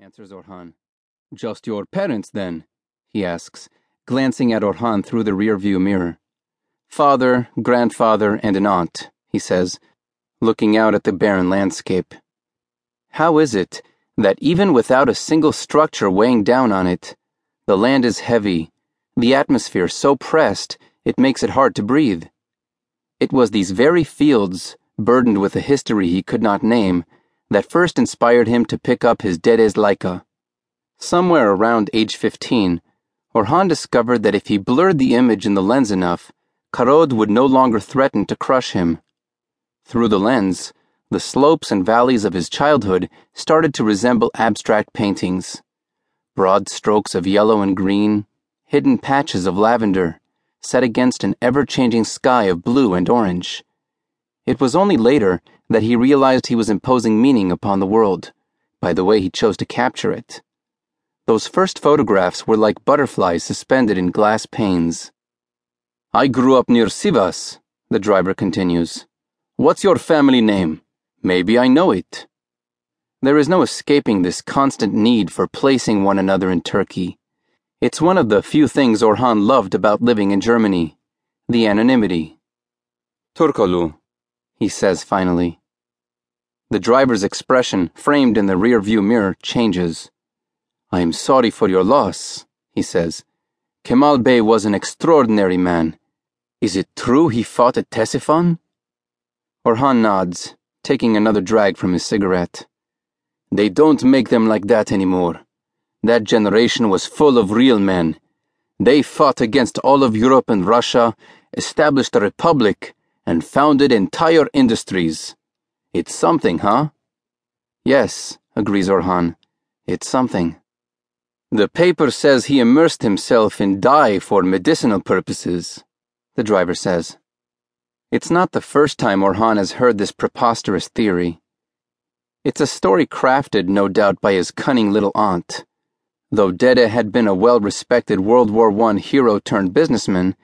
answers Orhan. Just your parents, then? he asks, glancing at Orhan through the rearview mirror. Father, grandfather, and an aunt, he says, looking out at the barren landscape. How is it that even without a single structure weighing down on it, the land is heavy, the atmosphere so pressed it makes it hard to breathe? It was these very fields, burdened with a history he could not name, that first inspired him to pick up his Dede's Leica. Somewhere around age 15, Orhan discovered that if he blurred the image in the lens enough, Karod would no longer threaten to crush him. Through the lens, the slopes and valleys of his childhood started to resemble abstract paintings. Broad strokes of yellow and green, hidden patches of lavender, set against an ever changing sky of blue and orange. It was only later that he realized he was imposing meaning upon the world by the way he chose to capture it. Those first photographs were like butterflies suspended in glass panes. I grew up near Sivas, the driver continues. What's your family name? Maybe I know it. There is no escaping this constant need for placing one another in Turkey. It's one of the few things Orhan loved about living in Germany the anonymity. Türkoğlu, he says finally. The driver's expression, framed in the rearview mirror, changes. I am sorry for your loss, he says. Kemal Bey was an extraordinary man. Is it true he fought at Ctesiphon? Orhan nods, taking another drag from his cigarette. They don't make them like that anymore. That generation was full of real men. They fought against all of Europe and Russia, established a republic, and founded entire industries. It's something, huh? Yes, agrees Orhan. It's something. The paper says he immersed himself in dye for medicinal purposes, the driver says. It's not the first time Orhan has heard this preposterous theory. It's a story crafted, no doubt, by his cunning little aunt. Though Dede had been a well respected World War I hero turned businessman,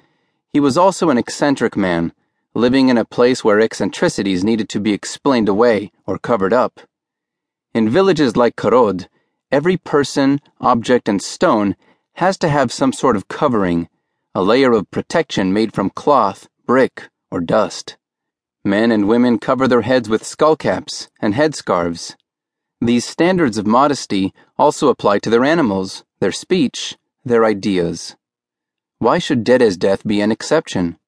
he was also an eccentric man, living in a place where eccentricities needed to be explained away or covered up. In villages like Karod, every person, object, and stone has to have some sort of covering, a layer of protection made from cloth, brick, or dust. Men and women cover their heads with skullcaps and headscarves. These standards of modesty also apply to their animals, their speech, their ideas. Why should Dede's death be an exception?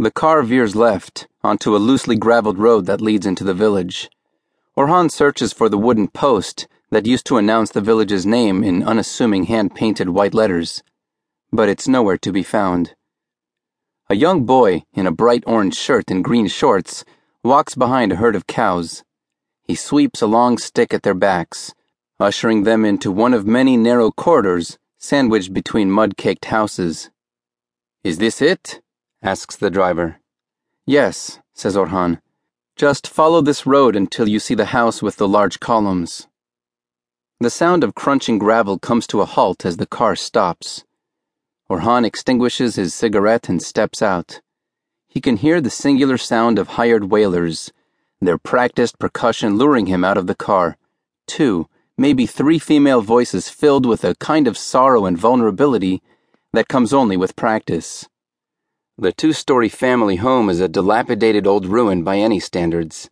The car veers left onto a loosely graveled road that leads into the village. Orhan searches for the wooden post that used to announce the village's name in unassuming hand painted white letters, but it's nowhere to be found. A young boy in a bright orange shirt and green shorts walks behind a herd of cows. He sweeps a long stick at their backs, ushering them into one of many narrow corridors sandwiched between mud caked houses. Is this it? Asks the driver. Yes, says Orhan. Just follow this road until you see the house with the large columns. The sound of crunching gravel comes to a halt as the car stops. Orhan extinguishes his cigarette and steps out. He can hear the singular sound of hired wailers, their practiced percussion luring him out of the car. Two, maybe three female voices filled with a kind of sorrow and vulnerability that comes only with practice. The two story family home is a dilapidated old ruin by any standards,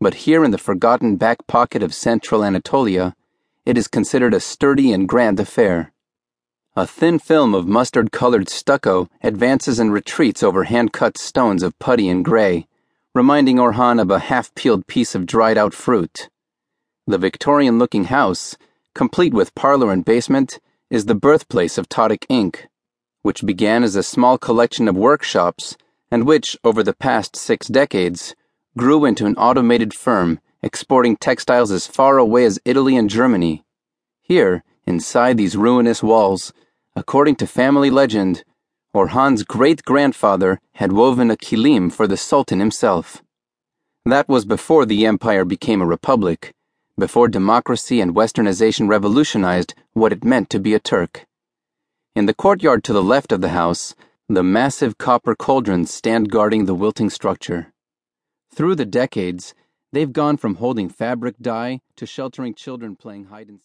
but here in the forgotten back pocket of central Anatolia, it is considered a sturdy and grand affair. A thin film of mustard colored stucco advances and retreats over hand cut stones of putty and gray, reminding Orhan of a half peeled piece of dried out fruit. The Victorian looking house, complete with parlor and basement, is the birthplace of Tariq Inc., which began as a small collection of workshops and which, over the past six decades, grew into an automated firm exporting textiles as far away as Italy and Germany. Here, Inside these ruinous walls, according to family legend, Orhan's great grandfather had woven a kilim for the Sultan himself. That was before the empire became a republic, before democracy and westernization revolutionized what it meant to be a Turk. In the courtyard to the left of the house, the massive copper cauldrons stand guarding the wilting structure. Through the decades, they've gone from holding fabric dye to sheltering children playing hide and